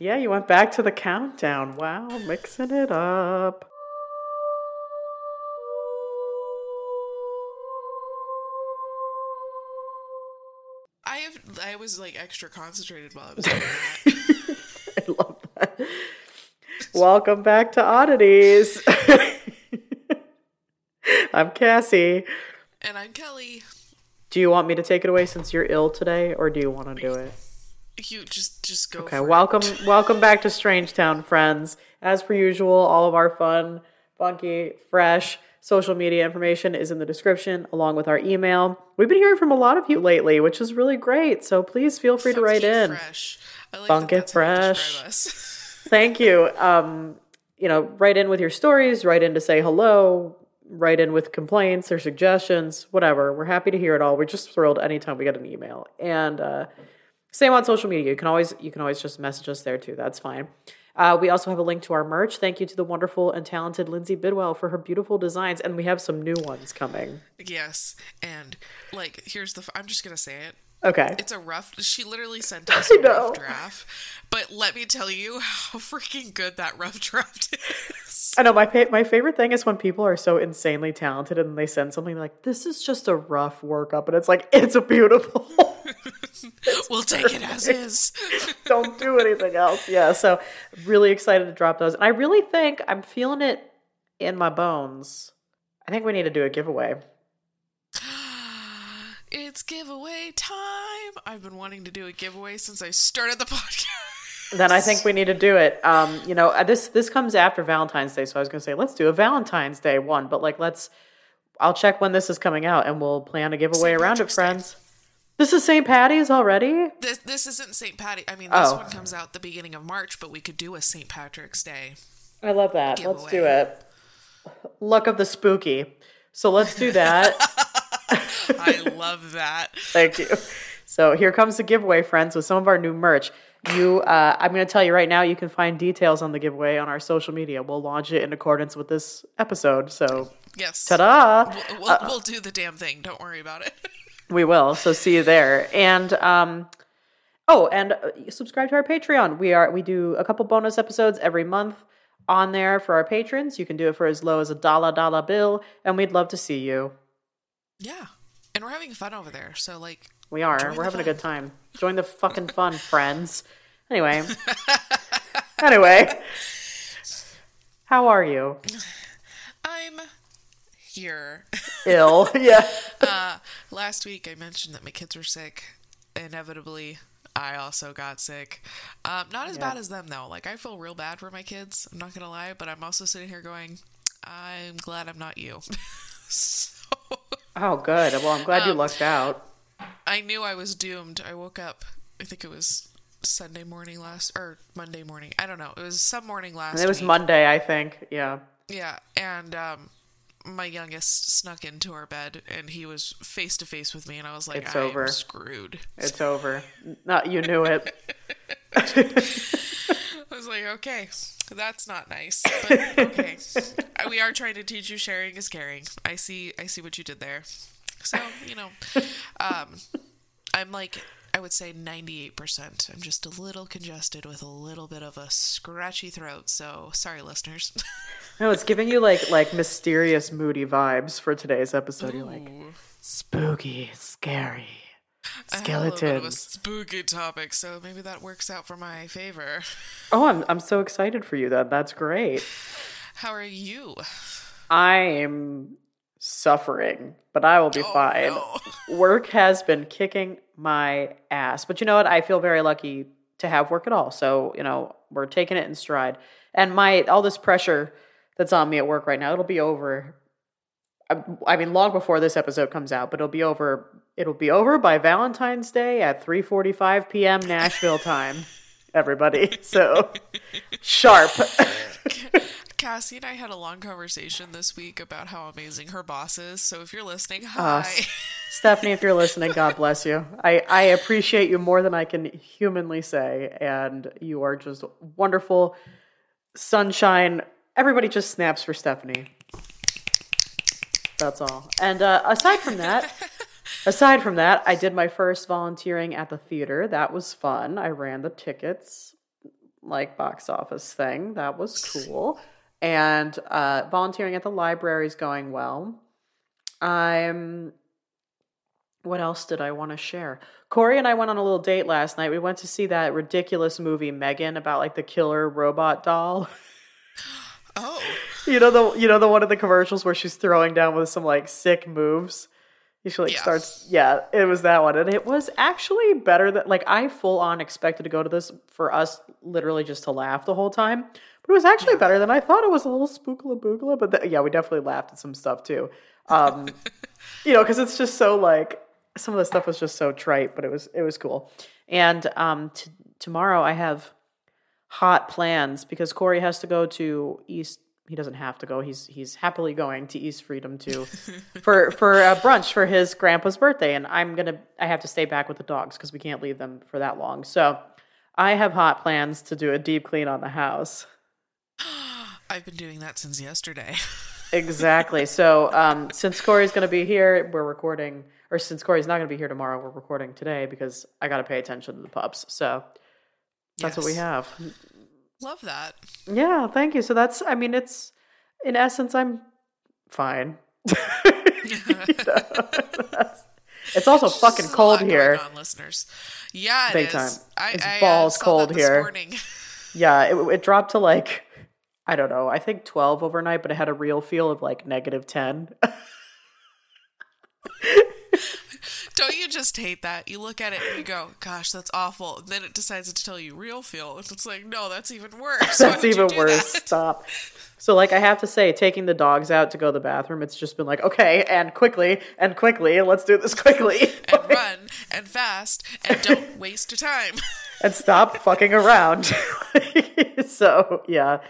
Yeah, you went back to the countdown. Wow, mixing it up. I have I was like extra concentrated while I was doing that. I love that. Welcome back to Oddities. I'm Cassie. and I'm Kelly. Do you want me to take it away since you're ill today, or do you want to do it? You just just go. Okay, for it. welcome, welcome back to Strangetown, friends. As per usual, all of our fun, funky, fresh social media information is in the description, along with our email. We've been hearing from a lot of you lately, which is really great. So please feel free to write in. Fresh. I like Funky that that's how you fresh. Thank you. Um, you know, write in with your stories, write in to say hello, write in with complaints or suggestions, whatever. We're happy to hear it all. We're just thrilled anytime we get an email. And uh, same on social media. You can always you can always just message us there too. That's fine. Uh, we also have a link to our merch. Thank you to the wonderful and talented Lindsay Bidwell for her beautiful designs, and we have some new ones coming. yes, and like here's the. f- I'm just gonna say it. Okay. It's a rough. She literally sent us a rough draft, but let me tell you how freaking good that rough draft is. I know my fa- my favorite thing is when people are so insanely talented and they send something like, "This is just a rough workup," and it's like, "It's a beautiful." We'll take it as is. don't do anything else. Yeah, so really excited to drop those. And I really think I'm feeling it in my bones. I think we need to do a giveaway. It's giveaway time. I've been wanting to do a giveaway since I started the podcast. Then I think we need to do it. Um, you know, uh, this this comes after Valentine's Day, so I was going to say let's do a Valentine's Day one, but like let's I'll check when this is coming out and we'll plan a giveaway St. around it, Patrick's Day. friends. This is St. Patty's already? This this isn't St. Patty. I mean, this Oh. one comes out the beginning of March, but we could do a St. Patrick's Day. I love that. Let's do it. Luck of the spooky. So let's do that. I love that. Thank you. So here comes the giveaway, friends, with some of our new merch. You, uh, I'm going to tell you right now, you can find details on the giveaway on our social media. We'll launch it in accordance with this episode. So, Yes. ta-da! We'll, we'll, we'll do the damn thing. Don't worry about it. We will. So see you there. And um, oh, and uh, subscribe to our Patreon. We are we do a couple bonus episodes every month on there for our patrons. You can do it for as low as a dollar dollar bill, and we'd love to see you. yeah. And we're having fun over there. So, like, We are. We're having a good time. Join the fucking fun, friends. Anyway. anyway. How are you? Here. Ill. Yeah. Uh, last week I mentioned that my kids were sick. Inevitably, I also got sick. Um, not as bad as them though. Like I feel real bad for my kids. I'm not gonna lie, but I'm also sitting here going, I'm glad I'm not you. so Oh, good. Well, I'm glad you lucked out. I knew I was doomed. I woke up. I think it was Sunday morning last or Monday morning. I don't know. It was some morning last. It was week. Monday, I think. Yeah. Yeah, and um, my youngest snuck into our bed, and he was face to face with me, and I was like, It's "I'm over. screwed." It's over. Not you knew it. I was like, "Okay, that's not nice, but okay." We are trying to teach you sharing is caring. I see. I see what you did there. So you know, um, I'm like. I would say 98%. I'm just a little congested with a little bit of a scratchy throat, so sorry, listeners. No, it's giving you like like mysterious, moody vibes for today's episode. You're like spooky, scary, I a little bit of a skeletons. spooky topic, so maybe that works out for my favor. Oh, I'm I'm so excited for you. That that's great. How are you? I'm suffering, but I will be fine. Oh, no. Work has been kicking my ass, but you know what? I feel very lucky to have work at all. So you know, we're taking it in stride. And my all this pressure that's on me at work right now, it'll be over. I, I mean, long before this episode comes out, but it'll be over. It'll be over by Valentine's Day at 3:45 p.m. Nashville time. Everybody, so sharp. Cassie and I had a long conversation this week about how amazing her boss is. So if you're listening, hi. Stephanie, if you're listening, God bless you. I, I appreciate you more than I can humanly say. And you are just wonderful. Sunshine. Everybody just snaps for Stephanie. That's all. And uh, aside from that, aside from that, I did my first volunteering at the theater. That was fun. I ran the tickets. like box office thing. That was cool. And uh, volunteering at the library is going well. I'm. What else did I want to share? Corey and I went on a little date last night. We went to see that ridiculous movie Megan about like the killer robot doll. Oh, you know the you know the one of the commercials where she's throwing down with some like sick moves. She like Yeah. starts yeah, it was that one. And it was actually better than like I full on expected to go to this for us literally just to laugh the whole time. It was actually better than I thought. It was a little spookla boogla, but the, yeah, we definitely laughed at some stuff too. Um you know, because it's just so like some of the stuff was just so trite, but it was it was cool. And um t- tomorrow I have hot plans because Corey has to go to East. He doesn't have to go. He's he's happily going to East Freedom to for for a brunch for his grandpa's birthday, and I'm gonna I have to stay back with the dogs because we can't leave them for that long. So I have hot plans to do a deep clean on the house. I've been doing that since yesterday. Exactly. So um, since Corey's going to be here, we're recording, or since Corey's not going to be here tomorrow, we're recording today because I got to pay attention to the pups. So that's what we have. Love that. Yeah, thank you. So that's, I mean, it's in essence, I'm fine. It's also fucking cold here. on, listeners. Yeah, it Big is. time. I, It's I, uh, balls saw cold here. Yeah, it, it dropped to like, I don't know, I think 12 overnight, but it had a real feel of like negative 10. Don't you just hate that? You look at it and you go, "Gosh, that's awful." And then it decides to tell you real feel. And it's like, no, that's even worse. That's even worse. that? Stop. So, like, I have to say, taking the dogs out to go to the bathroom, it's just been like, okay, and quickly, and quickly, let's do this quickly. And run and fast and don't waste your time. and stop fucking around. so, yeah.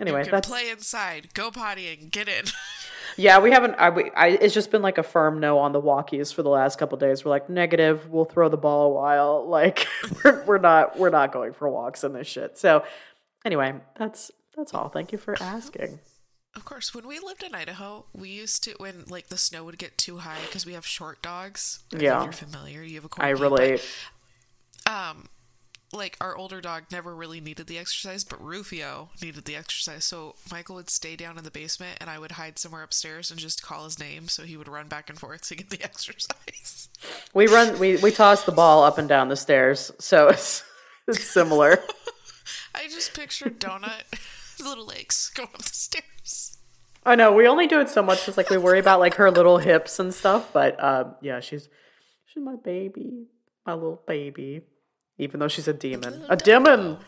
Anyway, that's play inside, go pottying, get in. yeah. We haven't. I, we- I. It's just been like a firm no on the walkies for the last couple days. We're like negative. We'll throw the ball a while. Like we're, we're not. We're not going for walks in this shit. So, anyway, that's that's all. Thank you for asking. Of course, when we lived in Idaho, we used to when like the snow would get too high because we have short dogs. I Yeah. you're familiar. You have a corgi, I relate. But, um, like our older dog never really needed the exercise, but Rufio needed the exercise. So Michael would stay down in the basement, and I would hide somewhere upstairs and just call his name, so he would run back and forth to get the exercise. We run. We we toss the ball up and down the stairs. So it's it's similar. I just pictured Donut, little legs going up the stairs. I know we only do it so much because like we worry about like her little hips and stuff. But uh, yeah, she's she's my baby, my little baby. Even though she's a demon, a demon.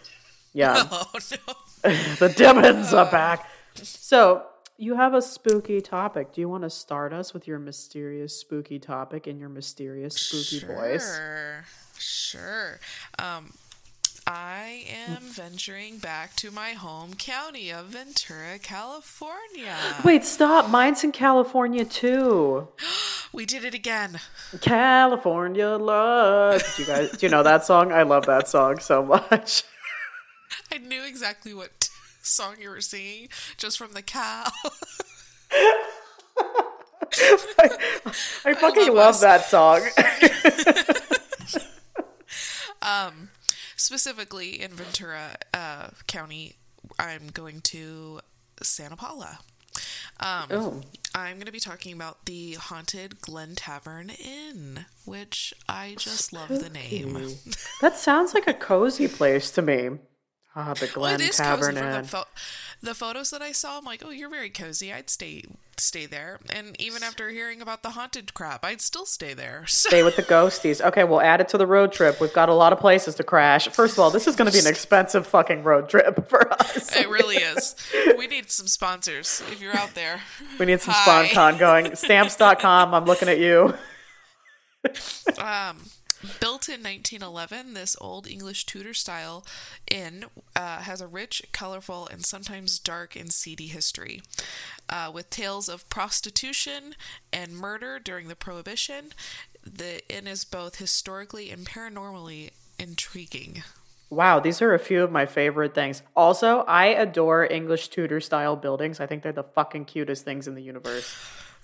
Yeah, Oh no! the demons are back. So you have a spooky topic. Do you want to start us with your mysterious spooky topic in your mysterious spooky voice? Sure, sure. Um, I am venturing back to my home county of Ventura, California. Wait, stop. Mine's in California too. We did it again. California love. Do you guys do you know that song? I love that song so much. I knew exactly what song you were singing just from the cow. I fucking love love, that song. Um, Specifically in Ventura uh, County, I'm going to Santa Paula. Um, oh, I'm going to be talking about the haunted Glen Tavern Inn, which I just love the name. that sounds like a cozy place to me. Ah, the Well, Glen is Tavern cozy from the, Inn. The photos that I saw. I'm like, oh, you're very cozy. I'd stay stay there. And even after hearing about the haunted crap, I'd still stay there. So Stay with the ghosties. Okay, we'll add it to the road trip. We've got a lot of places to crash. First of all, this is going to be an expensive fucking road trip for us. it really is. We need some sponsors if you're out there. We need some. SponCon going. Stamps.com, I'm looking at you. Um, built in 1911, this old English Tudor style inn uh, has a rich, colorful, and sometimes dark and seedy history. Uh, with tales of prostitution and murder during the Prohibition, the inn is both historically and paranormally intriguing. Wow, these are a few of my favorite things. Also, I adore English Tudor style buildings. I think they're the fucking cutest things in the universe.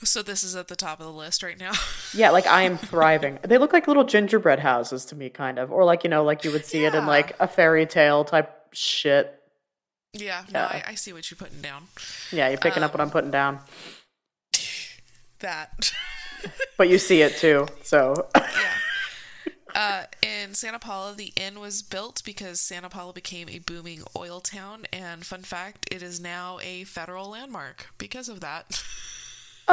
So this is at the top of the list right now. Yeah, like I am thriving. They look like little gingerbread houses to me, kind of, or like you know, like you would see it in like a fairy tale type shit. Yeah, no, I, I see what you're putting down. Yeah, you're picking up what I'm putting down. That. But you see it too. So yeah. Uh, in Santa Paula, the inn was built because Santa Paula became a booming oil town, and fun fact, it is now a federal landmark because of that.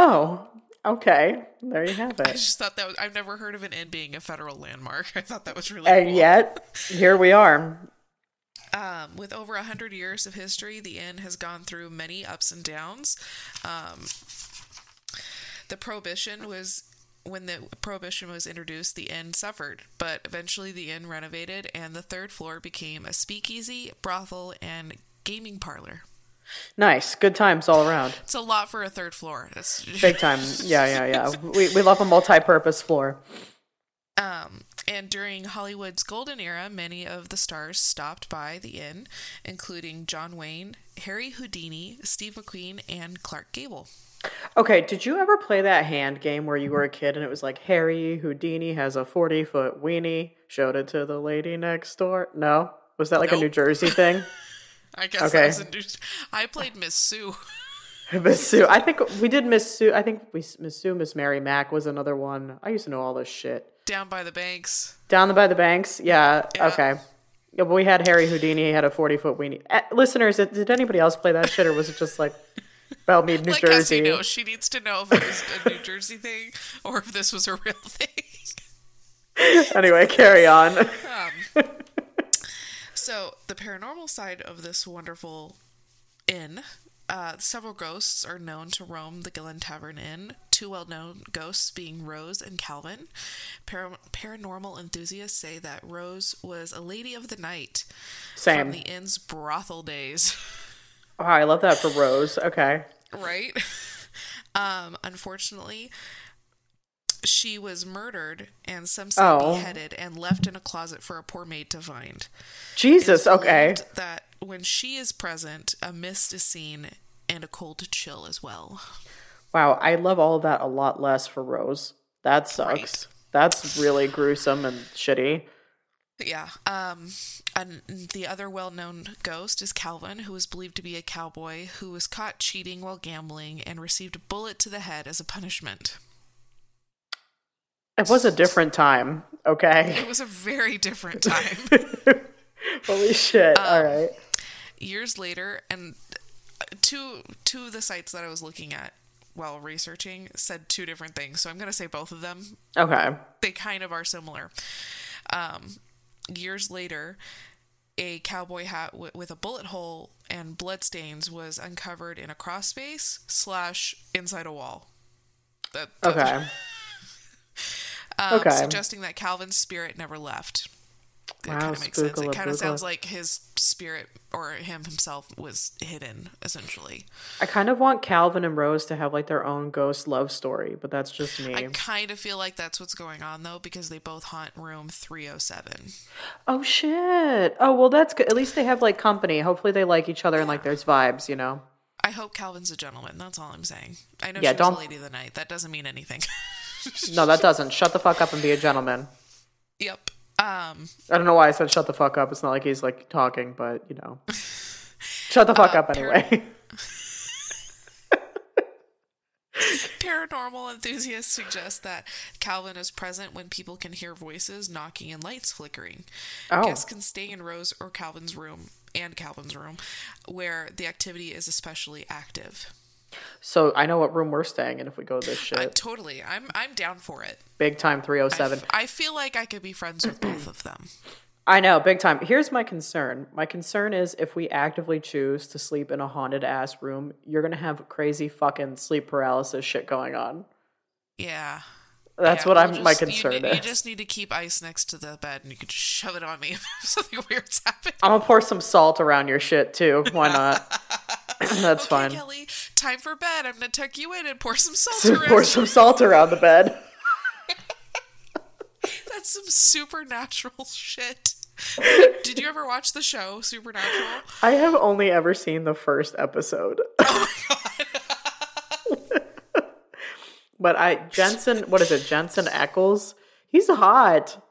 Oh, okay. There you have it. I just thought that was, I've never heard of an inn being a federal landmark. I thought that was really And cool. yet, here we are. Um, with over a hundred years of history, the inn has gone through many ups and downs. Um, the prohibition was when the prohibition was introduced, the inn suffered, but eventually the inn renovated, and the third floor became a speakeasy, brothel, and gaming parlor. Nice. Good times all around. It's a lot for a third floor. That's Big time. Yeah, yeah, yeah. We, we love a multi purpose floor. Um, and during Hollywood's golden era, many of the stars stopped by the inn, including John Wayne, Harry Houdini, Steve McQueen, and Clark Gable. Okay, did you ever play that hand game where you were a kid and it was like Harry Houdini has a 40 foot weenie, showed it to the lady next door? No? Was that like a New Jersey thing? I guess Okay. that was a new. I played Miss Sue. Miss Sue. I think we did Miss Sue. I think we Miss Sue, Miss Mary Mac was another one. I used to know all this shit. down by the banks. Down by the banks? Yeah, Yeah. okay. Yeah, but we had Harry Houdini, he had a 40 foot weenie. Eh, listeners, did, anybody else play that shit or was it just like Bellmead, New like Jersey? Cassie knows, she needs to know if it was a New Jersey thing or if this was a real thing. anyway, carry on. Um, so the paranormal side of this wonderful inn. Uh, several ghosts are known to roam the Glen Tavern Inn. Two well-known ghosts being Rose and Calvin. Par- paranormal enthusiasts say that Rose was a lady of the night Same. from the inn's brothel days. Oh, I love that for Rose. Okay. right? um, unfortunately, she was murdered and some say Oh. beheaded and left in a closet for a poor maid to find. Jesus, okay. That when she is present, a mist is seen and a cold chill as well. Wow, I love all of that a lot less for Rose. That sucks. Right. That's really gruesome and shitty. Yeah. Um, and the other well-known ghost is Calvin, who is believed to be a cowboy who was caught cheating while gambling and received a bullet to the head as a punishment. It was a different time, okay? It was a very different time. Holy shit. Um, all right. years later and two two of the sites that I was looking at while researching said two different things. So I'm going to say both of them. Okay. They kind of are similar. Um, years later, a cowboy hat w- with a bullet hole and bloodstains was uncovered in a cross space slash inside a wall. That, that- Okay. Um, okay. Suggesting that Calvin's spirit never left. That Wow, kind of makes sense. It kind of sounds like his spirit or him himself was hidden, essentially. I kind of want Calvin and Rose to have like their own ghost love story, but that's just me. I kind of feel like that's what's going on though, because they both haunt room 307. oh shit. Oh, well that's good. At least they have like company. Hopefully they like each other and like there's vibes, you know. I hope Calvin's a gentleman. That's all I'm saying. I know Yeah, she was don't- a lady of the night. That doesn't mean anything. No, that doesn't. Shut the fuck up and be a gentleman. yep. Um, I don't know why I said shut the fuck up. It's not like he's like talking, but you know. Shut the fuck Uh, up par- anyway. paranormal enthusiasts suggest that Calvin is present when people can hear voices, knocking, and lights flickering. Oh. Guests can stay in Rose or Calvin's room and Calvin's room, where the activity is especially active. So I know what room we're staying in if we go this shit. I totally. I'm I'm down for it. Big time 307. f- oh I feel like I could be friends with both of them. I know, big time. Here's my concern. My concern is if we actively choose to sleep in a haunted ass room, you're gonna have crazy fucking sleep paralysis shit going on. Yeah. That's Yeah, what I'm. my just- you concern ne- is. You just need to keep ice next to the bed, and you can just shove it on me if something weird's happening. I'm gonna pour some salt around your shit too. Why not? That's Okay, fine. Kelly, time for bed. I'm gonna tuck you in and pour some salt So around. pour some salt around the bed. That's some supernatural shit. Did you ever watch the show Supernatural? I have only ever seen the first episode. Oh but I Jensen, what is it? Jensen Ackles. He's hot.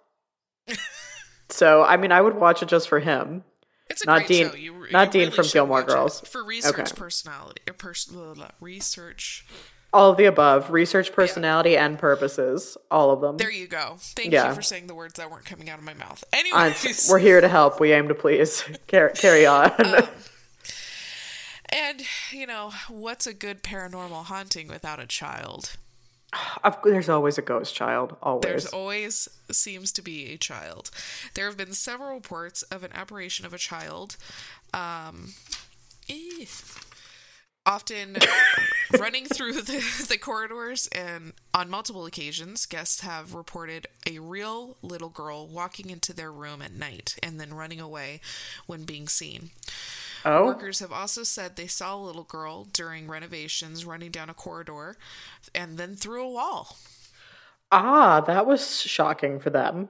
so I mean, I would watch it just for him. It's a Not great Dean- show. You, you not Dean really from Gilmore. Girls. For research Okay. personality, or pers- blah, blah, research. All of the above, research, personality, and purposes. All of them. There you go. Thank Yeah. you for saying the words that weren't coming out of my mouth. Uh, Anyways, we're here to help. We aim to please. Car- carry on. and you know what's a good paranormal haunting without a child? There's always a ghost child. Always. There's always seems to be a child. There have been several reports of an apparition of a child, um, eh, often running through the, the corridors, and on multiple occasions, guests have reported a real little girl walking into their room at night and then running away when being seen. Oh, Workers have also said they saw a little girl during renovations running down a corridor and then through a wall. ah, that was shocking for them.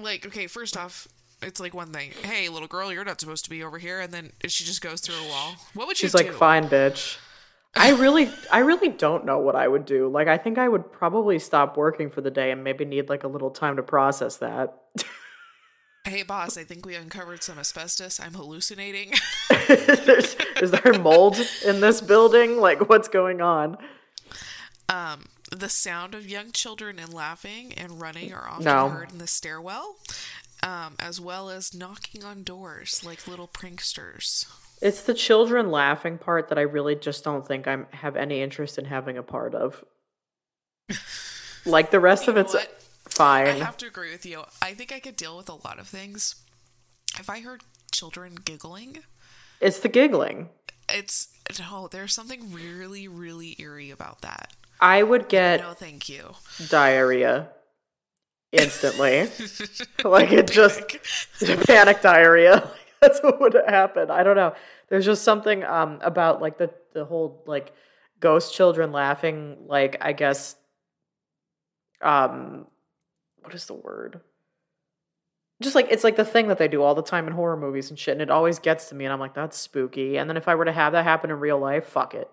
like okay first off it's like one thing hey little girl you're not supposed to be over here and then she just goes through a wall what would you do? She's do like, "Fine, bitch." I really, I really don't know what I would do. Like, I think I would probably stop working for the day and maybe need like a little time to process that. hey boss i think we uncovered some asbestos i'm hallucinating is, is there mold in this building? Like, what's going on? um the sound of young children and laughing and running are often No. heard in the stairwell um, as well as knocking on doors like little pranksters It's the children laughing part that I really just don't think I'm have any interest in having a part of. Like the rest of know it's what? I have to agree with you. I think I could deal with a lot of things. If I heard children giggling, It's the giggling. it's no, there's something really, really eerie about that. I would get No, thank you. diarrhea instantly. like it just panic diarrhea. That's what would happen. I don't know. There's just something um about like the the whole like ghost children laughing like I guess um what is the word? Just like it's like the thing that they do all the time in horror movies and shit and it always gets to me and I'm like that's spooky. And then if I were to have that happen in real life, fuck it.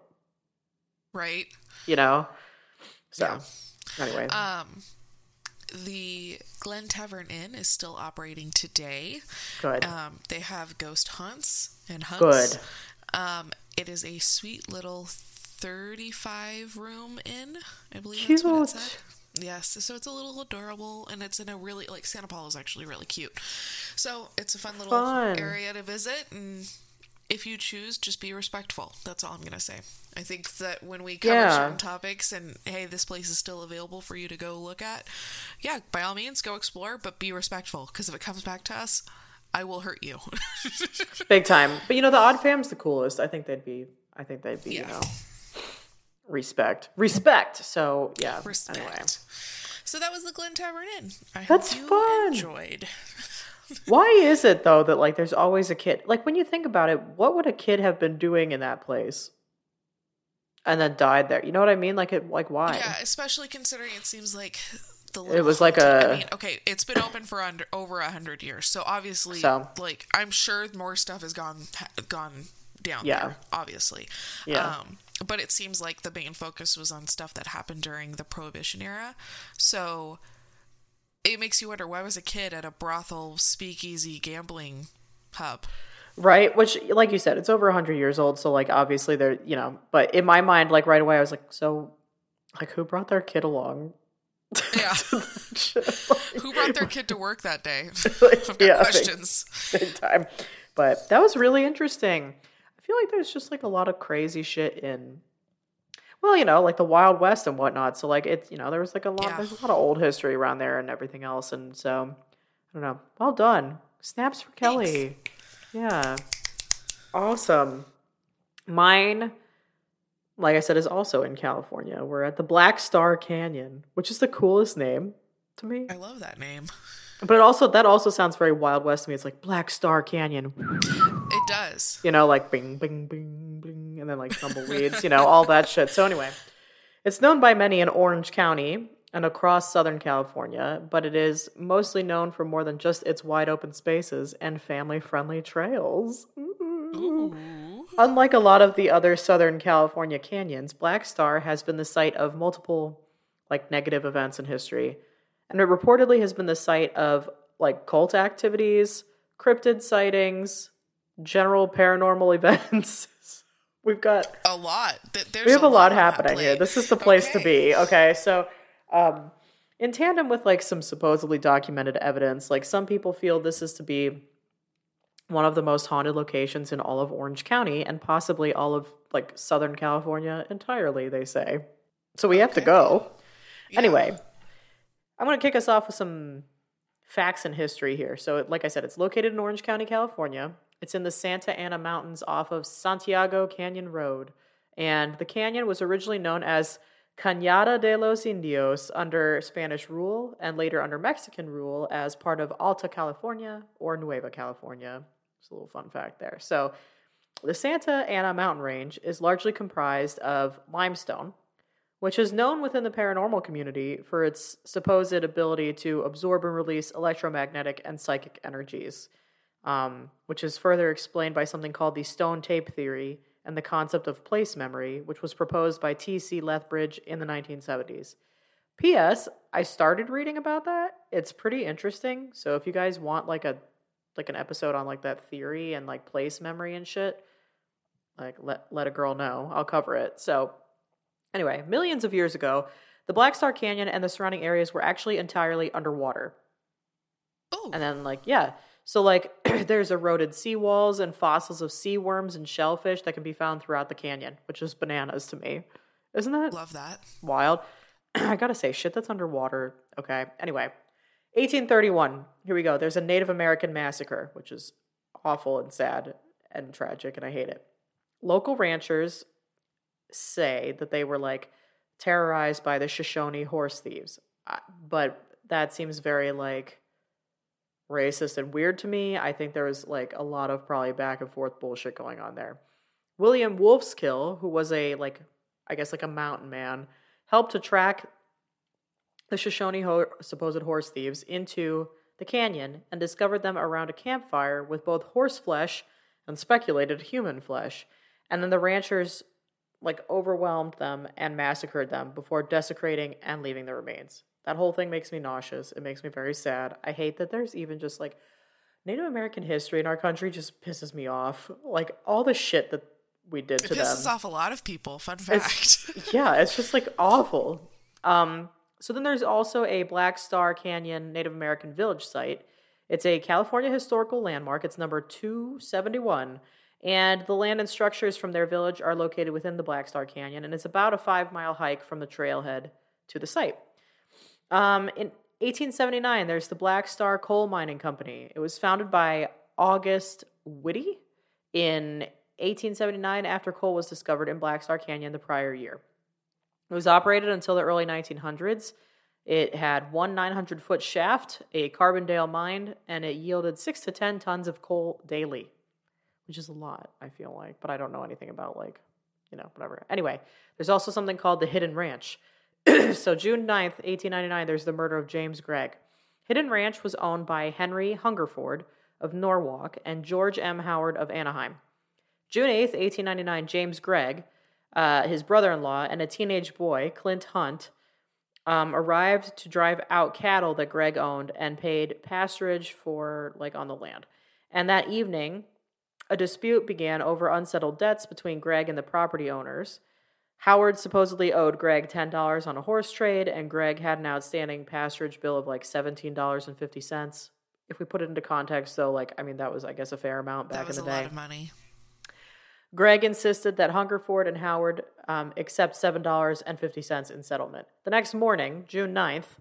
Right? You know? So Yeah. anyway. Um, the Glen Tavern Inn is still operating today. good. Um, they have ghost hunts and hunts. Good. Um, it is a sweet little 35 room inn, I believe that's what it Cute. said. Yes, so it's a little adorable and it's in a really like Santa Paula is actually really cute. So it's a fun little Fun. area to visit and if you choose, just be respectful. That's all I'm gonna say. I think that when we cover Yeah. certain topics and hey, this place is still available for you to go look at, yeah, by all means go explore, but be respectful because if it comes back to us, I will hurt you. Big time. But you know, the Odd Fam's the coolest. I think they'd be. I think they'd be. You know, respect, respect. So yeah. Respect. Anyway, So that was the Glen Tavern Inn. I That's hope you fun. enjoyed. why is it though that like there's always a kid? Like when you think about it, what would a kid have been doing in that place? And then died there. You know what I mean? Like it. Like why? Yeah, especially considering it seems like the It was like I a- mean, okay, it's been open for under over a hundred years, so obviously, So. like I'm sure more stuff has gone gone down Yeah. there. Obviously, Yeah. Um, but it seems like the main focus was on stuff that happened during the Prohibition era, so it makes you wonder why was a kid at a brothel, speakeasy, gambling hub? Right. Which, like you said, it's over hundred years old. So like obviously they're you know. But in my mind, like right away, I was like, so, like who brought their kid along? Yeah. Shit, Who brought their kid to work that day? like, yeah, big- questions. big time. But that was really interesting. I feel like there's just like a lot of crazy shit in, well, you know, like the Wild West and whatnot. So like it's you know there was like a lot Yeah. there's a lot of old history around there and everything else. And so I don't know. Well done. Snaps for Kelly. Yeah. Awesome. Mine, like I said, is also in California. We're at the Black Star Canyon, which is the coolest name to me. I love that name. But it also that also sounds very Wild West to me. It's like Black Star Canyon, It does. you know, like bing, bing, bing, bing, and then like tumbleweeds, you know, all that shit. So anyway, it's known by many in Orange County and across Southern California, but it is mostly known for more than just its wide open spaces and family-friendly trails. Mm-hmm. Unlike a lot of the other Southern California canyons, Black Star has been the site of multiple like negative events in history, and it reportedly has been the site of like cult activities, cryptid sightings, general paranormal events. We've got A lot. There's we have a lot that happening here. This is the place to be. Okay, so um, in tandem with like some supposedly documented evidence, like some people feel this is to be one of the most haunted locations in all of Orange County and possibly all of like Southern California entirely. They say. So we have to go. Yeah. Anyway, I'm going to kick us off with some facts and history here. So, like I said, it's located in Orange County, California. It's in the Santa Ana Mountains off of Santiago Canyon Road. And the canyon was originally known as Cañada de los Indios under Spanish rule and later under Mexican rule as part of Alta California or Nueva California. It's a little fun fact there. So, the Santa Ana mountain range is largely comprised of limestone, which is known within the paranormal community for its supposed ability to absorb and release electromagnetic and psychic energies, um, which is further explained by something called the stone tape theory and the concept of place memory, which was proposed by T.C. Lethbridge in the 1970s. P.S. I started reading about that. It's pretty interesting. So if you guys want like a like an episode on like that theory and like place memory and shit, like let let a girl know. I'll cover it. So Anyway, millions of years ago, the Black Star Canyon and the surrounding areas were actually entirely underwater. Oh, And then, like, yeah. So, like, there's eroded seawalls and fossils of sea worms and shellfish that can be found throughout the canyon, which is bananas to me. Isn't that love that. wild? I gotta say, shit that's underwater. Okay. Anyway, 1831. Here we go. There's a Native American massacre, which is awful and sad and tragic, and I hate it. Local ranchers say that they were like terrorized by the Shoshone horse thieves, but that seems very like racist and weird to me. I think there was like a lot of probably back and forth bullshit going on there. William Wolfskill, who was a like I guess like a mountain man, helped to track the Shoshone ho- supposed horse thieves into the canyon and discovered them around a campfire with both horse flesh and speculated human flesh. And then the ranchers like overwhelmed them and massacred them before desecrating and leaving the remains. That whole thing makes me nauseous. It makes me very sad. I hate that there's even just like Native American history in our country just pisses me off. Like all the shit that we did It to them. pisses off a lot of people. Fun fact. It's, yeah, it's just like awful. Um, so then there's also a Black Star Canyon Native American village site. It's a California historical landmark. It's number 271. And the land and structures from their village are located within the Black Star Canyon. And it's about a five mile hike from the trailhead to the site. Um, in 1879, there's the Black Star Coal Mining Company. It was founded by August Whitty in 1879 after coal was discovered in Black Star Canyon the prior year. It was operated until the early 1900s. It had one 900 foot shaft, a Carbondale mine, and it yielded six to 10 tons of coal daily, which is a lot, I feel like, but I don't know anything about, like, you know, whatever. Anyway, there's also something called the Hidden Ranch. so, June 9th, 1899, there's the murder of James Gregg. Hidden Ranch was owned by Henry Hungerford of Norwalk and George M. Howard of Anaheim. June 8th, 1899, James Gregg, uh, his brother in law, and a teenage boy, Clint Hunt, um, arrived to drive out cattle that Gregg owned and paid pasturage for, like, on the land. And that evening, a dispute began over unsettled debts between Gregg and the property owners. Howard supposedly owed Gregg $10 on a horse trade, and Gregg had an outstanding pasturage bill of like $17.50. If we put it into context, though, like, I mean, that was, I guess, a fair amount back that was in a the day. lot of money. Gregg insisted that Hungerford and Howard um, accept $7.50 in settlement. The next morning, June 9th,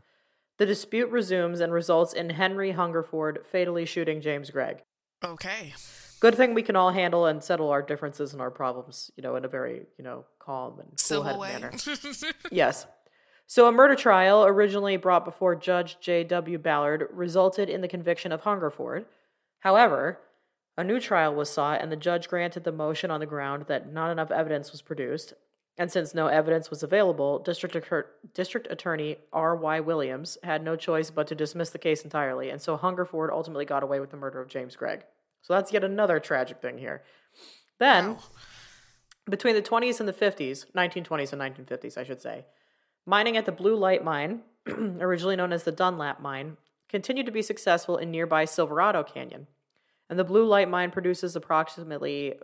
the dispute resumes and results in Henry Hungerford fatally shooting James Gregg. Okay. Good thing we can all handle and settle our differences and our problems, you know, in a very, you know, calm and cool-headed manner. Yes. So, a murder trial originally brought before Judge J.W. Ballard resulted in the conviction of Hungerford. However, a new trial was sought, and the judge granted the motion on the ground that not enough evidence was produced. And since no evidence was available, District, District Attorney R.Y. Williams had no choice but to dismiss the case entirely, and so Hungerford ultimately got away with the murder of James Gregg. So that's yet another tragic thing here. Then, Wow. between the 20s and the 50s, 1920s and 1950s, I should say, mining at the Blue Light Mine, originally known as the Dunlap Mine, continued to be successful in nearby Silverado Canyon. And the blue light mine produces approximately,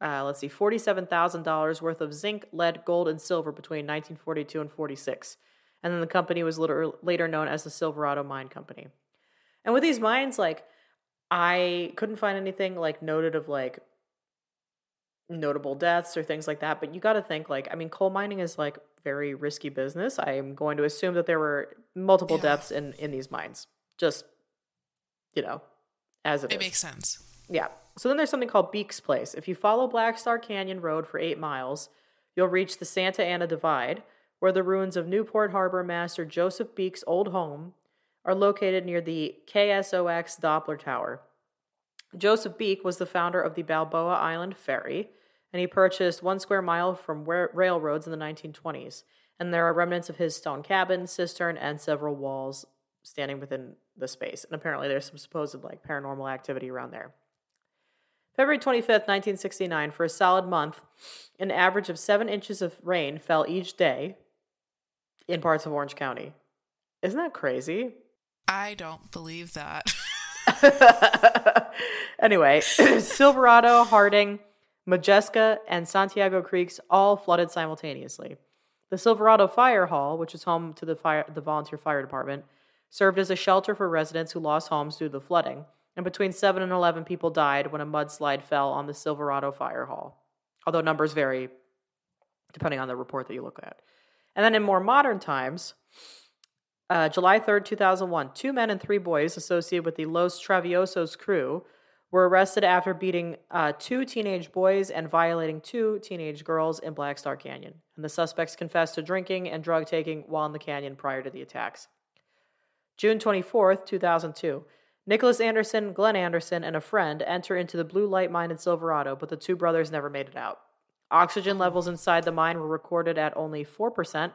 uh, let's see, $47,000 worth of zinc, lead, gold, and silver between 1942 and 46. And then the company was later, later known as the Silverado Mine Company. And with these mines, like, I couldn't find anything like noted of like notable deaths or things like that. But you got to think like, I mean, coal mining is like very risky business. I am going to assume that there were multiple Yeah. deaths in in these mines. Just you know, as it It is. makes sense. Yeah. So then there's something called Beeks Place. If you follow Black Star Canyon Road for eight miles, you'll reach the Santa Ana Divide, where the ruins of Newport Harbor Master Joseph Beeks' old home are located near the KSOX Doppler Tower. Joseph Beek was the founder of the Balboa Island Ferry, and he purchased one square mile from railroads in the 1920s. And there are remnants of his stone cabin, cistern, and several walls standing within the space. And apparently, there's some supposed like paranormal activity around there. February 25th, 1969, for a solid month, an average of seven inches of rain fell each day in parts of Orange County. Isn't that crazy? I don't believe that. anyway, Silverado, Harding, Modjeska, and Santiago Creeks all flooded simultaneously. The Silverado Fire Hall, which is home to the fire, the volunteer fire department, served as a shelter for residents who lost homes due to the flooding. And between 7 and 11 people died when a mudslide fell on the Silverado Fire Hall, although numbers vary depending on the report that you look at. And then in more modern times, uh, July 3rd, 2001, two men and three boys associated with the Los Traviesos crew were arrested after beating uh, two teenage boys and violating two teenage girls in Black Star Canyon. And the suspects confessed to drinking and drug taking while in the canyon prior to the attacks. June 24th, 2002. Nicholas Anderson, Glenn Anderson, and a friend enter into the blue light mine in Silverado, but the two brothers never made it out. Oxygen levels inside the mine were recorded at only 4%,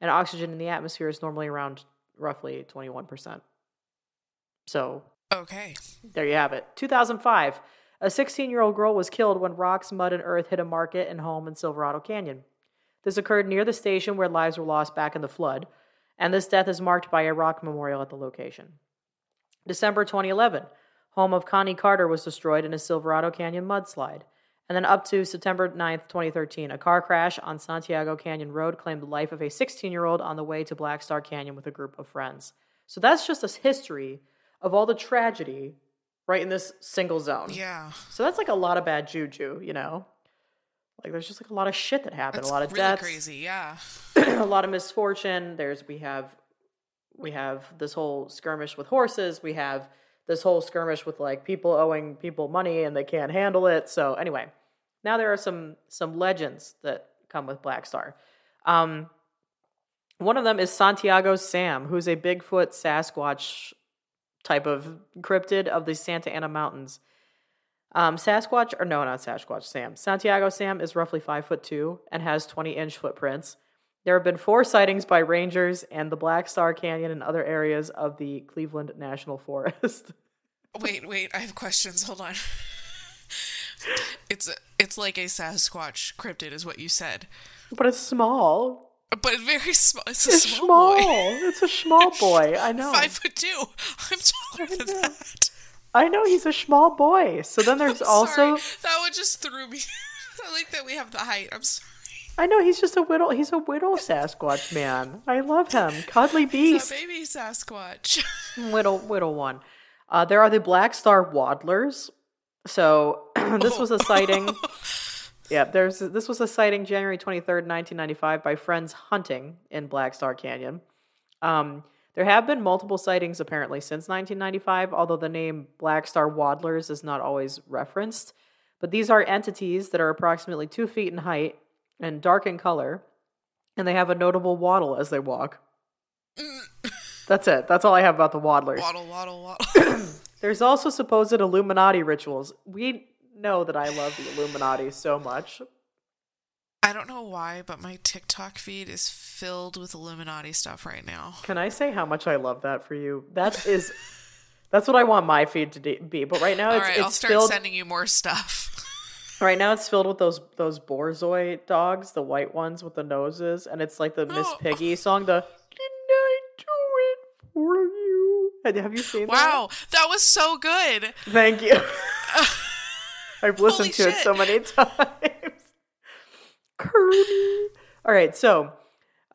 and oxygen in the atmosphere is normally around roughly 21%. So okay. there you have it. 2005. A 16 year old girl was killed when rocks, mud, and earth hit a market and home in Silverado Canyon. This occurred near the station where lives were lost back in the flood, and this death is marked by a rock memorial at the location. December 2011. Home of Connie Carter was destroyed in a Silverado Canyon mudslide. And then up to September 9th, 2013, a car crash on Santiago Canyon Road claimed the life of a 16 year old on the way to Black Star Canyon with a group of friends. So that's just a history of all the tragedy right in this single zone. Yeah. So that's like a lot of bad juju, you know? Like there's just like a lot of shit that happened, That's a lot of really deaths, crazy. Yeah. a lot of misfortune. There's we have we have this whole skirmish with horses. We have this whole skirmish with like people owing people money and they can't handle it. So anyway, now there are some some legends that come with Black Star. Um, one of them is Santiago Sam, who's a Bigfoot Sasquatch type of cryptid of the Santa Ana Mountains. Um, Sasquatch, or no, not Sasquatch, Sam. Santiago Sam is roughly five foot two and has 20 inch footprints. There have been four sightings by rangers and the Black Star Canyon and other areas of the Cleveland National Forest. Wait, wait. I have questions. Hold on. It's it's like a Sasquatch cryptid, is what you said, but it's small. but it's very small. It's a It's small, small. boy. It's a small boy. I know. Five foot two. I'm taller than that. I know he's a small boy. So then there's also that one just threw me. I like that we have the height. I'm sorry. I know he's just a whittle he's a whittle Sasquatch man. I love him. Cuddly beast. a baby Sasquatch. Whittle whittle one. Uh, there are the Black Star Waddlers. So this was a sighting. Yeah, there's this was a sighting January 23rd, 1995 by friends hunting in Black Star Canyon. Um, there have been multiple sightings apparently since 1995, although the name Black Star Waddlers is not always referenced. But these are entities that are approximately two feet in height and dark in color, and they have a notable waddle as they walk. That's it. That's all I have about the waddlers. waddle, waddle, waddle. There's also supposed Illuminati rituals. We know that I love the Illuminati so much. I don't know why, but my TikTok feed is filled with Illuminati stuff right now. Can I say how much I love that for you? That is, that's what I want my feed to de- be. But right now All it's right, I'll start filled. sending you more stuff. Right now it's filled with those those Borzoi dogs, the white ones with the noses, and it's like the Miss Oh. Piggy song. The didn't I do it for you? Have you seen that? Wow, that was so good. Thank you. I've listened Holy to it so many times. Kirby. All right, so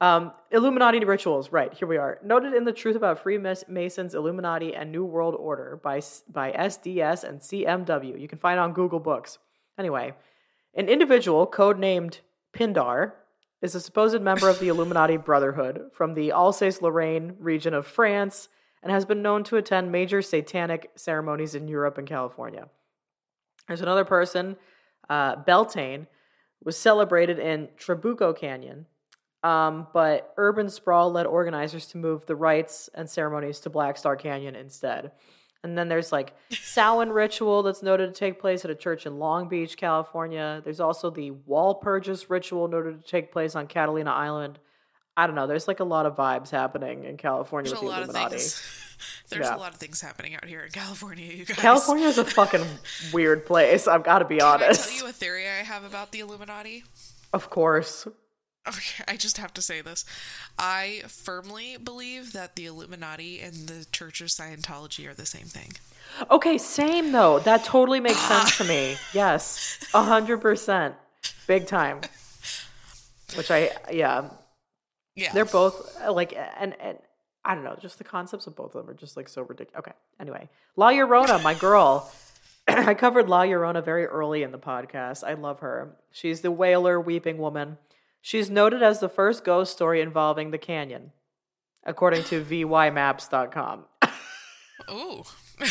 um, Illuminati rituals. Right here we are. Noted in the Truth About Freemasons, Illuminati, and New World Order by by SDS and CMW. You can find it on Google Books. Anyway, an individual codenamed Pindar is a supposed member of the Illuminati Brotherhood from the Alsace-Lorraine region of France and has been known to attend major satanic ceremonies in Europe and California. There's another person, uh, Beltane, was celebrated in Trabuco Canyon, um, but urban sprawl led organizers to move the rites and ceremonies to Black Star Canyon instead. And then there's like Samhain ritual that's noted to take place at a church in Long Beach, California. There's also the Walpurgis ritual noted to take place on Catalina Island. I don't know. There's like a lot of vibes happening in California There's with a the Illuminati. There's Yeah. a lot of things happening out here in California, you guys. California is a fucking weird place. I've got to be honest. Can I tell you a theory I have about the Illuminati? Of course. Okay, I just have to say this. I firmly believe that the Illuminati and the Church of Scientology are the same thing. Okay, same though. That totally makes sense to me. Yes, a hundred percent, big time. Which I, yeah, Yeah. they're both like, and and I don't know, just the concepts of both of them are just like so ridiculous. Okay, anyway, La Llorona, my girl. I covered La Llorona very early in the podcast. I love her. She's the wailer, weeping woman. She's noted as the first ghost story involving the canyon, according to VYMaps.com. Ooh.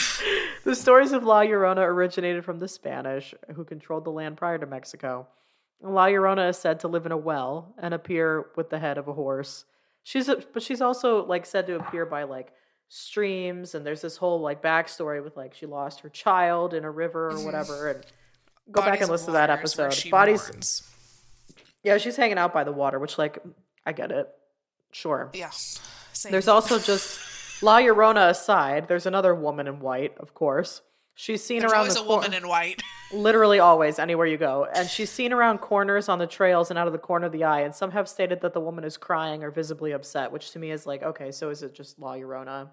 The stories of La Llorona originated from the Spanish, who controlled the land prior to Mexico. La Llorona is said to live in a well and appear with the head of a horse. She's a, but she's also like said to appear by like streams, and there's this whole like backstory with like she lost her child in a river or whatever. And go back and listen to that episode. Bodies, mourns. Yeah, she's hanging out by the water, which like I get it, sure. Yeah. Same. There's also just La Llorona aside. There's another woman in white, of course. She's seen There's around always the a cor- woman in white. literally always anywhere you go, and she's seen around corners on the trails and out of the corner of the eye. And some have stated that the woman is crying or visibly upset, which to me is like, okay, so is it just La Llorona?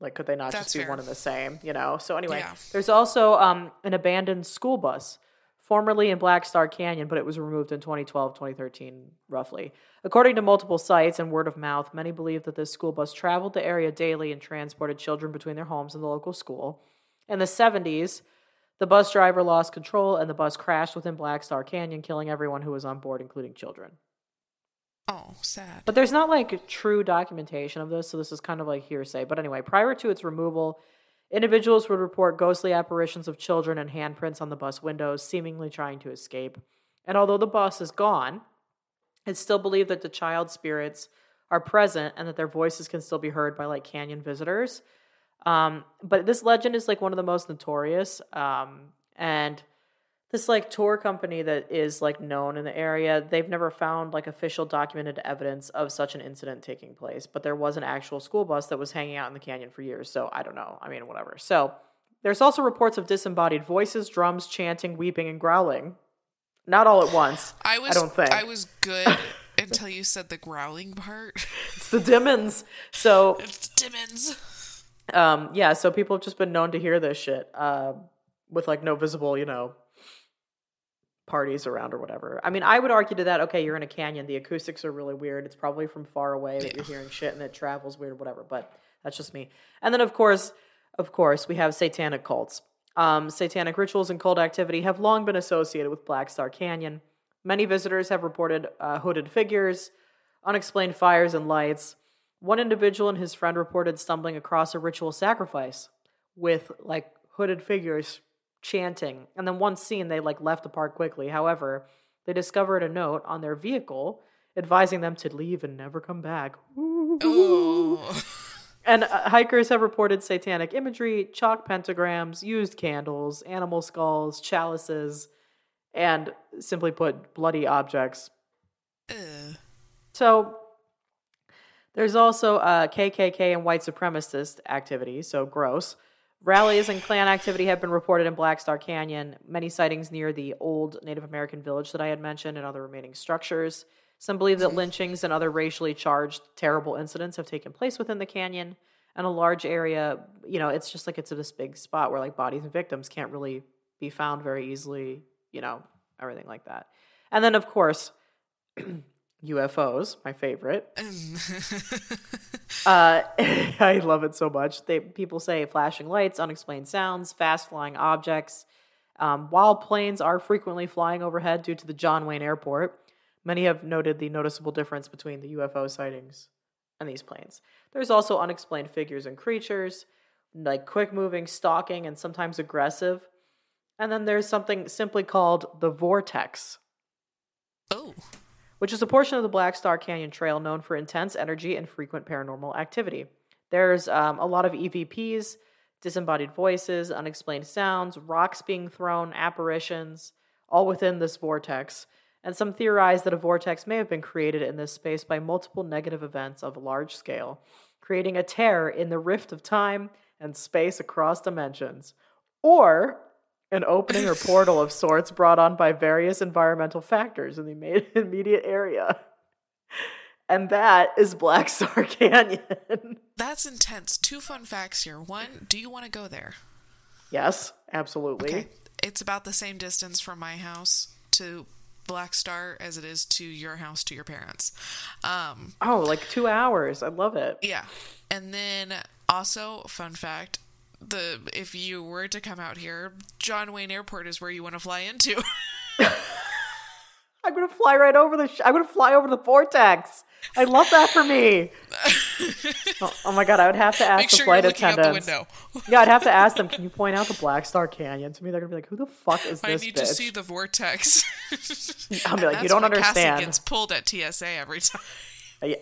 Like, could they not That's just be fair. one and the same? You know. So anyway, Yeah. there's also um, an abandoned school bus, formerly in Black Star Canyon, but it was removed in 2012, 2013, roughly. According to multiple sites and word of mouth, many believe that this school bus traveled the area daily and transported children between their homes and the local school. In the 70s, the bus driver lost control and the bus crashed within Black Star Canyon, killing everyone who was on board, including children. Oh, sad. But there's not like true documentation of this, so this is kind of like hearsay. But anyway, prior to its removal, individuals would report ghostly apparitions of children and handprints on the bus windows, seemingly trying to escape. And although the bus is gone, it's still believed that the child spirits are present and that their voices can still be heard by like canyon visitors. Um, but this legend is like one of the most notorious. Um, and this like tour company that is like known in the area, they've never found like official documented evidence of such an incident taking place. But there was an actual school bus that was hanging out in the canyon for years. So I don't know. I mean, whatever. So there's also reports of disembodied voices, drums, chanting, weeping, and growling. Not all at once. I was i don't think. I was good until you said the growling part. It's the demons. So it's Dimmons. Um, yeah, so people have just been known to hear this shit uh, with like no visible, you know, parties around or whatever. I mean, I would argue to that. Okay, you're in a canyon. The acoustics are really weird. It's probably from far away that you're hearing shit and it travels weird, whatever. But that's just me. And then of course, of course, we have satanic cults. Um, satanic rituals and cult activity have long been associated with Black Star Canyon. Many visitors have reported uh, hooded figures, unexplained fires and lights. One individual and his friend reported stumbling across a ritual sacrifice with like hooded figures chanting. And then once seen, they like left the park quickly. However, they discovered a note on their vehicle advising them to leave and never come back. And uh, hikers have reported satanic imagery, chalk pentagrams, used candles, animal skulls, chalices, and simply put, bloody objects. Ugh. So there's also uh, KKK and white supremacist activity, so gross. Rallies and Klan activity have been reported in Black Star Canyon, many sightings near the old Native American village that I had mentioned and other remaining structures. Some believe that lynchings and other racially charged terrible incidents have taken place within the canyon and a large area, you know, it's just like it's this big spot where like bodies and victims can't really be found very easily, you know, everything like that. And then, of course, UFOs, my favorite. uh, I love it so much. They people say flashing lights, unexplained sounds, fast flying objects. Um, while planes are frequently flying overhead due to the John Wayne Airport, many have noted the noticeable difference between the UFO sightings and these planes. There's also unexplained figures and creatures, like quick moving, stalking, and sometimes aggressive. And then there's something simply called the vortex. Oh. Which is a portion of the Black Star Canyon Trail known for intense energy and frequent paranormal activity. There's um, a lot of EVPs, disembodied voices, unexplained sounds, rocks being thrown, apparitions, all within this vortex. And some theorize that a vortex may have been created in this space by multiple negative events of large scale, creating a tear in the rift of time and space across dimensions. Or an opening or portal of sorts brought on by various environmental factors in the immediate area. And that is Black Star Canyon. That's intense. Two fun facts here. One, do you want to go there? Yes, absolutely. Okay. It's about the same distance from my house to Black Star as it is to your house to your parents. Um, oh, like two hours. I love it. Yeah. And then also, fun fact the if you were to come out here, John Wayne Airport is where you want to fly into. I'm gonna fly right over the. Sh- I'm gonna fly over the vortex. I love that for me. oh, oh, my god, I would have to ask Make the sure flight attendants. The yeah, I'd have to ask them. Can you point out the Black Star Canyon to me? They're gonna be like, "Who the fuck is this?" I need bitch? to see the vortex. I'll be like, "You don't understand." Cassie gets pulled at TSA every time.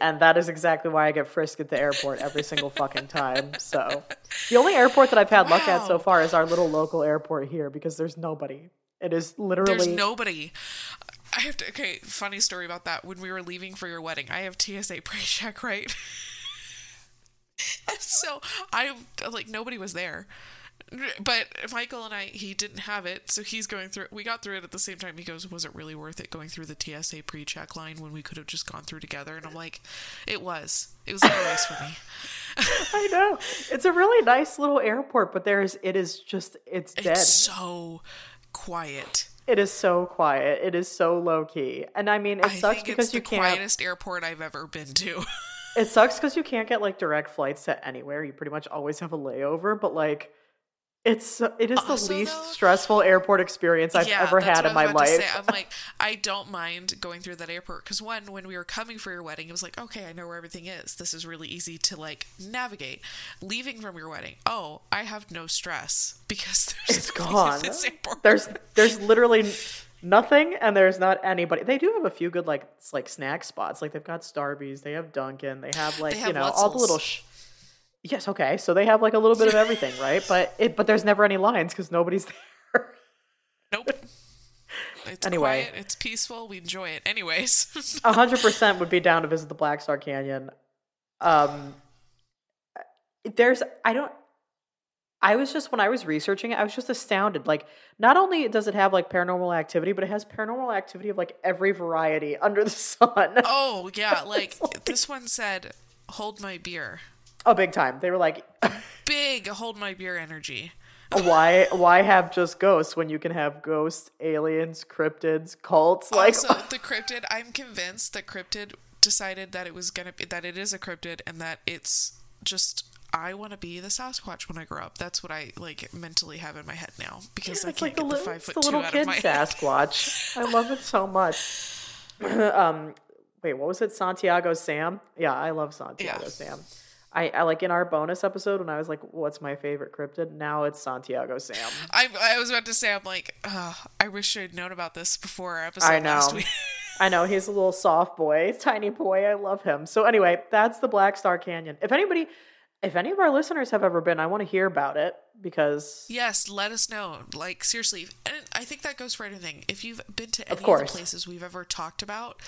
And that is exactly why I get frisked at the airport every single fucking time. So, the only airport that I've had wow. luck at so far is our little local airport here because there's nobody. It is literally there's nobody. I have to. Okay, funny story about that. When we were leaving for your wedding, I have TSA pre-check, right? so I like nobody was there, but Michael and I he didn't have it, so he's going through. We got through it at the same time. He goes, "Was it really worth it going through the TSA pre-check line when we could have just gone through together?" And I'm like, "It was. It was a race for me." I know it's a really nice little airport, but there's it is just it's dead. It's so quiet. It is so quiet. It is so low key. And I mean, it I sucks because you can't. quietest airport I've ever been to. it sucks because you can't get like direct flights to anywhere. You pretty much always have a layover. But like, it's it is also, the least though, stressful airport experience I've yeah, ever had in my life. I'm like, I don't mind going through that airport because one, when we were coming for your wedding, it was like, okay, I know where everything is. This is really easy to like navigate. Leaving from your wedding, oh, I have no stress because there's it's gone. There's there's literally nothing, and there's not anybody. They do have a few good like like snack spots. Like they've got Starbucks, they have Dunkin', they have like they have you know Wetzel's. all the little. Sh- Yes, okay. So they have like a little bit of everything, right? But it but there's never any lines because nobody's there. Nope. It's anyway, quiet, it's peaceful, we enjoy it. Anyways. hundred percent would be down to visit the Black Star Canyon. Um there's I don't I was just when I was researching it, I was just astounded. Like, not only does it have like paranormal activity, but it has paranormal activity of like every variety under the sun. Oh yeah, like, like this one said, "Hold my beer." Oh, big time. They were like big hold my beer energy. why why have just ghosts when you can have ghosts, aliens, cryptids, cults? Like also, the cryptid. I'm convinced that cryptid decided that it was gonna be that it is a cryptid and that it's just I want to be the Sasquatch when I grow up. That's what I like mentally have in my head now because yeah, I can't like get the, the five foot the little kid Sasquatch. I love it so much. um, wait, what was it? Santiago Sam? Yeah, I love Santiago yeah. Sam. I, I, like in our bonus episode when I was like, "What's my favorite cryptid?" Now it's Santiago Sam. I I was about to say, I'm like, oh, I wish I'd known about this before our episode I know. last week. I know he's a little soft boy, tiny boy. I love him. So anyway, that's the Black Star Canyon. If anybody, if any of our listeners have ever been, I want to hear about it because yes, let us know. Like seriously, and I think that goes for anything. If you've been to any of, of the places we've ever talked about,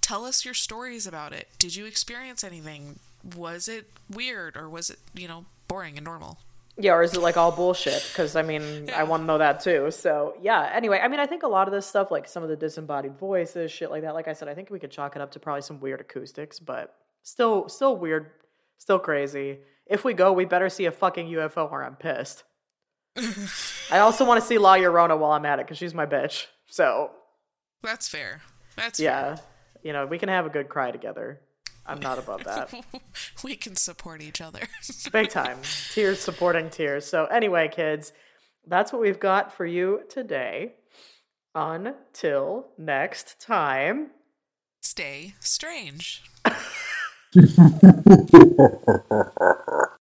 tell us your stories about it. Did you experience anything? Was it weird or was it you know boring and normal yeah or is it like all bullshit because i mean yeah. i want to know that too so yeah anyway i mean i think a lot of this stuff like some of the disembodied voices shit like that like i said i think we could chalk it up to probably some weird acoustics but still still weird still crazy if we go we better see a fucking ufo or i'm pissed I also want to see La Llorona while I'm at it because she's my bitch. So That's fair. That's yeah, you know we can have a good cry together. I'm not above that. we can support each other. Big time. Tears supporting tears. So, anyway, kids, that's what we've got for you today. Until next time. Stay strange.